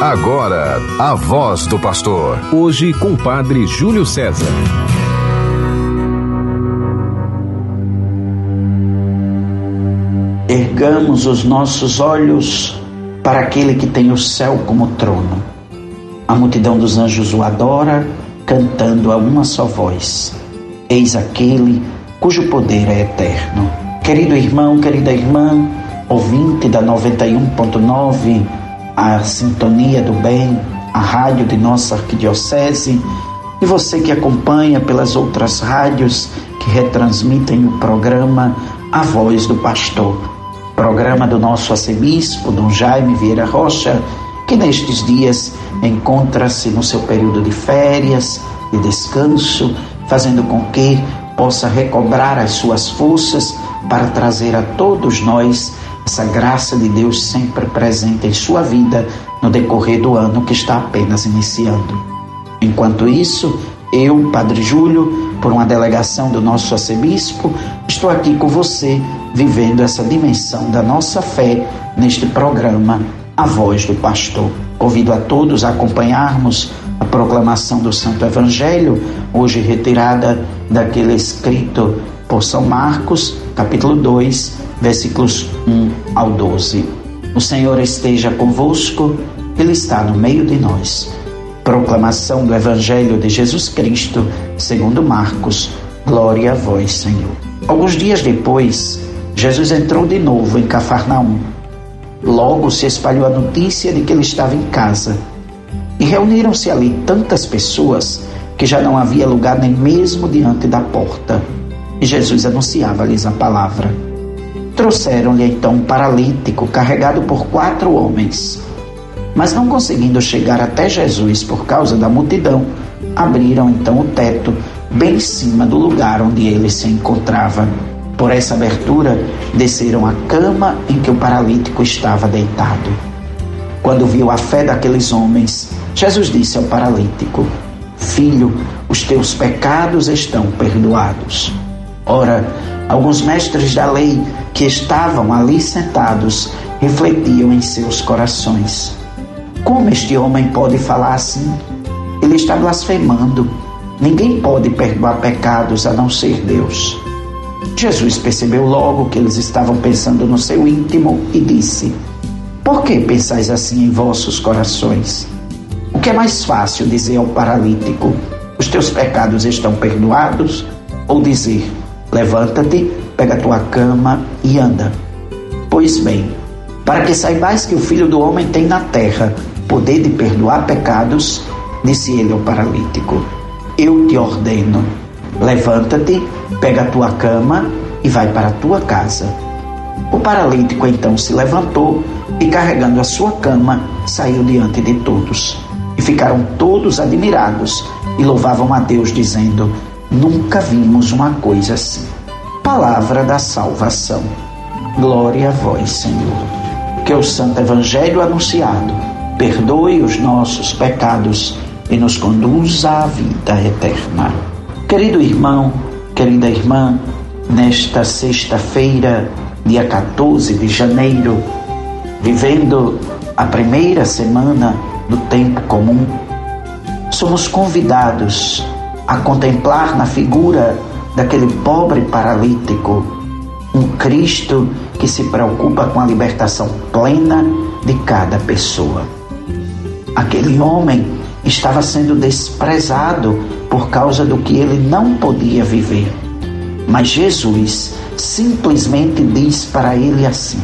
Agora, a voz do pastor. Hoje com o padre Júlio César. Ergamos os nossos olhos para aquele que tem o céu como trono. A multidão dos anjos o adora, cantando a uma só voz: Eis aquele cujo poder é eterno. Querido irmão, querida irmã, ouvinte da 91.9, a Sintonia do Bem, a rádio de nossa arquidiocese, e você que acompanha pelas outras rádios que retransmitem o programa A Voz do Pastor, programa do nosso arcebispo, Dom Jaime Vieira Rocha, que nestes dias encontra-se no seu período de férias, de descanso, fazendo com que possa recobrar as suas forças para trazer a todos nós essa graça de Deus sempre presente em sua vida no decorrer do ano que está apenas iniciando. Enquanto isso, eu, Padre Júlio, por uma delegação do nosso arcebispo, estou aqui com você, vivendo essa dimensão da nossa fé neste programa A Voz do Pastor. Convido a todos a acompanharmos a proclamação do Santo Evangelho, hoje retirada daquele escrito por São Marcos, capítulo 2, versículos 1 ao 12. O Senhor esteja convosco, Ele está no meio de nós. Proclamação do Evangelho de Jesus Cristo, segundo Marcos. Glória a vós, Senhor. Alguns dias depois, Jesus entrou de novo em Cafarnaum. Logo se espalhou a notícia de que ele estava em casa. E reuniram-se ali tantas pessoas que já não havia lugar nem mesmo diante da porta. E Jesus anunciava-lhes a palavra. Trouxeram-lhe então um paralítico carregado por quatro homens. Mas não conseguindo chegar até Jesus por causa da multidão, abriram então o teto bem em cima do lugar onde ele se encontrava. Por essa abertura, desceram a cama em que o paralítico estava deitado. Quando viu a fé daqueles homens, Jesus disse ao paralítico: Filho, os teus pecados estão perdoados. Ora, alguns mestres da lei que estavam ali sentados refletiam em seus corações: Como este homem pode falar assim? Ele está blasfemando. Ninguém pode perdoar pecados a não ser Deus. Jesus percebeu logo que eles estavam pensando no seu íntimo e disse: Por que pensais assim em vossos corações? O que é mais fácil dizer ao paralítico: Os teus pecados estão perdoados? Ou dizer: Levanta-te, pega tua cama e anda. Pois bem, para que saibais que o Filho do Homem tem na terra poder de perdoar pecados, disse ele ao paralítico: Eu te ordeno, levanta-te, pega tua cama e vai para a tua casa. O paralítico então se levantou e, carregando a sua cama, saiu diante de todos. E ficaram todos admirados e louvavam a Deus, dizendo: Nunca vimos uma coisa assim. Palavra da salvação. Glória a vós, Senhor. Que o Santo Evangelho anunciado perdoe os nossos pecados e nos conduza à vida eterna. Querido irmão, querida irmã, nesta sexta-feira, dia 14 de janeiro, vivendo a primeira semana do tempo comum, somos convidados a contemplar na figura daquele pobre paralítico um Cristo que se preocupa com a libertação plena de cada pessoa. Aquele homem estava sendo desprezado por causa do que ele não podia viver. Mas Jesus simplesmente diz para ele assim: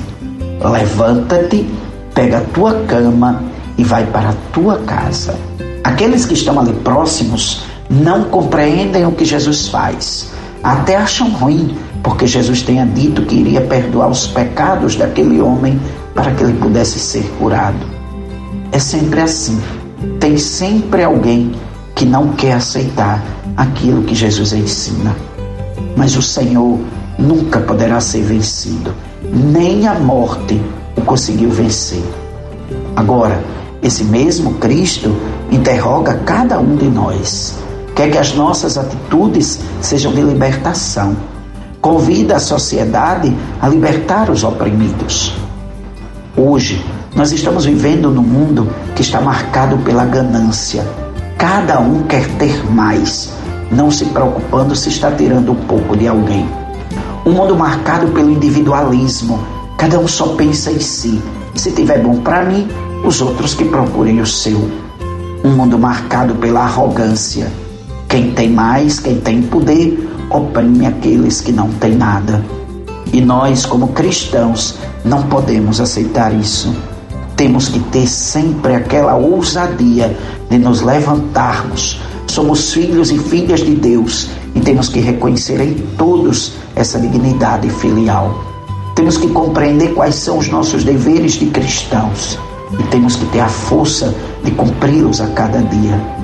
Levanta-te, pega a tua cama e vai para a tua casa. Aqueles que estão ali próximos não compreendem o que Jesus faz. Até acham ruim, porque Jesus tenha dito que iria perdoar os pecados daquele homem para que ele pudesse ser curado. É sempre assim. Tem sempre alguém que não quer aceitar aquilo que Jesus ensina. Mas o Senhor nunca poderá ser vencido, nem a morte o conseguiu vencer. Agora, esse mesmo Cristo interroga cada um de nós quer que as nossas atitudes sejam de libertação. Convida a sociedade a libertar os oprimidos. Hoje, Nós estamos vivendo num mundo que está marcado pela ganância. Cada um quer ter mais, não se preocupando se está tirando um pouco de alguém. Um mundo marcado pelo individualismo. Cada um só pensa em si. Se tiver bom para mim, os outros que procurem o seu. Um mundo marcado pela arrogância. Quem tem mais, quem tem poder, oprime aqueles que não têm nada. E nós, como cristãos, não podemos aceitar isso. Temos que ter sempre aquela ousadia de nos levantarmos. Somos filhos e filhas de Deus e temos que reconhecer em todos essa dignidade filial. Temos que compreender quais são os nossos deveres de cristãos e temos que ter a força de cumpri-los a cada dia.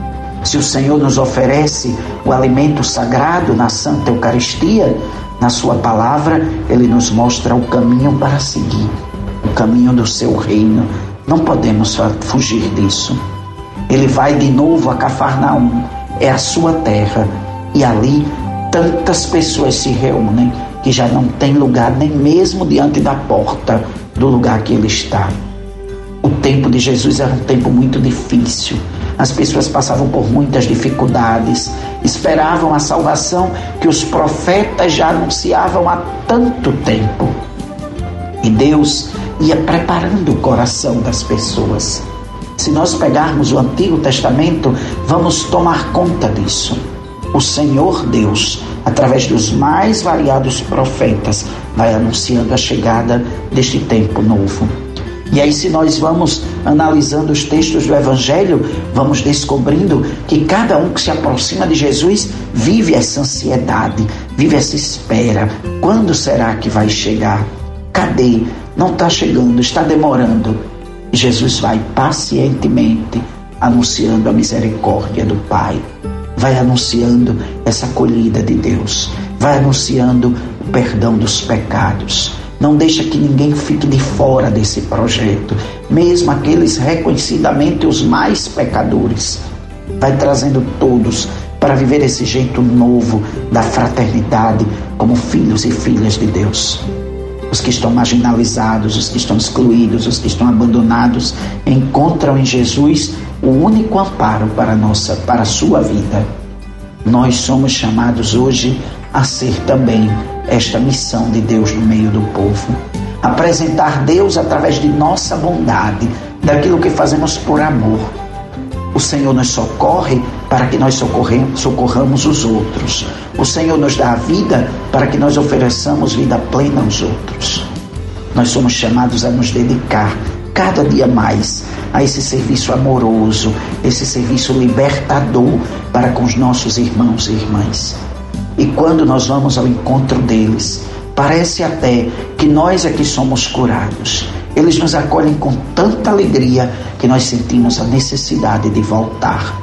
Se o Senhor nos oferece o alimento sagrado na Santa Eucaristia, na Sua palavra, Ele nos mostra o caminho para seguir, o caminho do Seu reino. Não podemos fugir disso. Ele vai de novo a Cafarnaum, é a sua terra, e ali tantas pessoas se reúnem que já não tem lugar nem mesmo diante da porta do lugar que ele está. O tempo de Jesus era um tempo muito difícil. As pessoas passavam por muitas dificuldades, esperavam a salvação que os profetas já anunciavam há tanto tempo. E Deus ia preparando o coração das pessoas. Se nós pegarmos o Antigo Testamento, vamos tomar conta disso. O Senhor Deus, através dos mais variados profetas, vai anunciando a chegada deste tempo novo. E aí, se nós vamos analisando os textos do Evangelho, vamos descobrindo que cada um que se aproxima de Jesus vive essa ansiedade, vive essa espera. Quando será que vai chegar? Cadê? Não está chegando, está demorando. E Jesus vai pacientemente anunciando a misericórdia do Pai, vai anunciando essa acolhida de Deus, vai anunciando o perdão dos pecados não deixa que ninguém fique de fora desse projeto, mesmo aqueles reconhecidamente os mais pecadores. Vai trazendo todos para viver esse jeito novo da fraternidade como filhos e filhas de Deus. Os que estão marginalizados, os que estão excluídos, os que estão abandonados, encontram em Jesus o único amparo para a nossa, para a sua vida. Nós somos chamados hoje a ser também esta missão de Deus no meio do povo. Apresentar Deus através de nossa bondade, daquilo que fazemos por amor. O Senhor nos socorre para que nós socorramos os outros. O Senhor nos dá a vida para que nós ofereçamos vida plena aos outros. Nós somos chamados a nos dedicar cada dia mais a esse serviço amoroso, esse serviço libertador para com os nossos irmãos e irmãs. E quando nós vamos ao encontro deles, parece até que nós que somos curados. Eles nos acolhem com tanta alegria que nós sentimos a necessidade de voltar.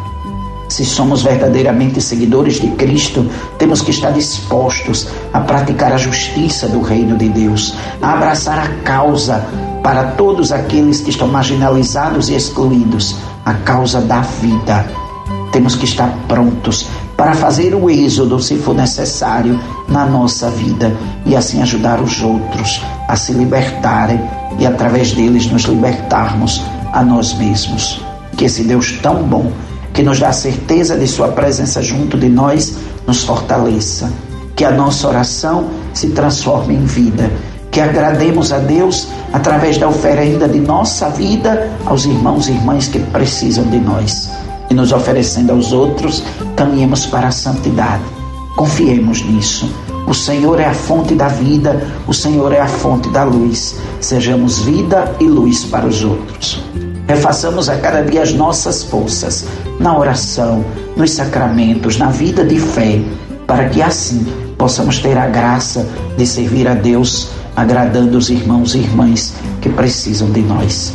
Se somos verdadeiramente seguidores de Cristo, temos que estar dispostos a praticar a justiça do reino de Deus, a abraçar a causa para todos aqueles que estão marginalizados e excluídos, a causa da vida. Temos que estar prontos para fazer o êxodo, se for necessário, na nossa vida e assim ajudar os outros a se libertarem e através deles nos libertarmos a nós mesmos. Que esse Deus tão bom, que nos dá a certeza de Sua presença junto de nós, nos fortaleça. Que a nossa oração se transforme em vida. Que agrademos a Deus através da oferenda de nossa vida aos irmãos e irmãs que precisam de nós e nos oferecendo aos outros, caminhemos para a santidade. Confiemos nisso. O Senhor é a fonte da vida, o Senhor é a fonte da luz. Sejamos vida e luz para os outros. Refaçamos a cada dia as nossas forças na oração, nos sacramentos, na vida de fé, para que assim possamos ter a graça de servir a Deus, agradando os irmãos e irmãs que precisam de nós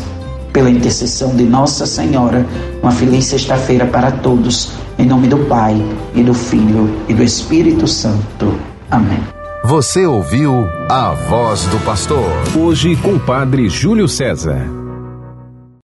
pela intercessão de Nossa Senhora, uma feliz sexta-feira para todos, em nome do Pai, e do Filho e do Espírito Santo. Amém. Você ouviu a voz do pastor. Hoje com o Padre Júlio César.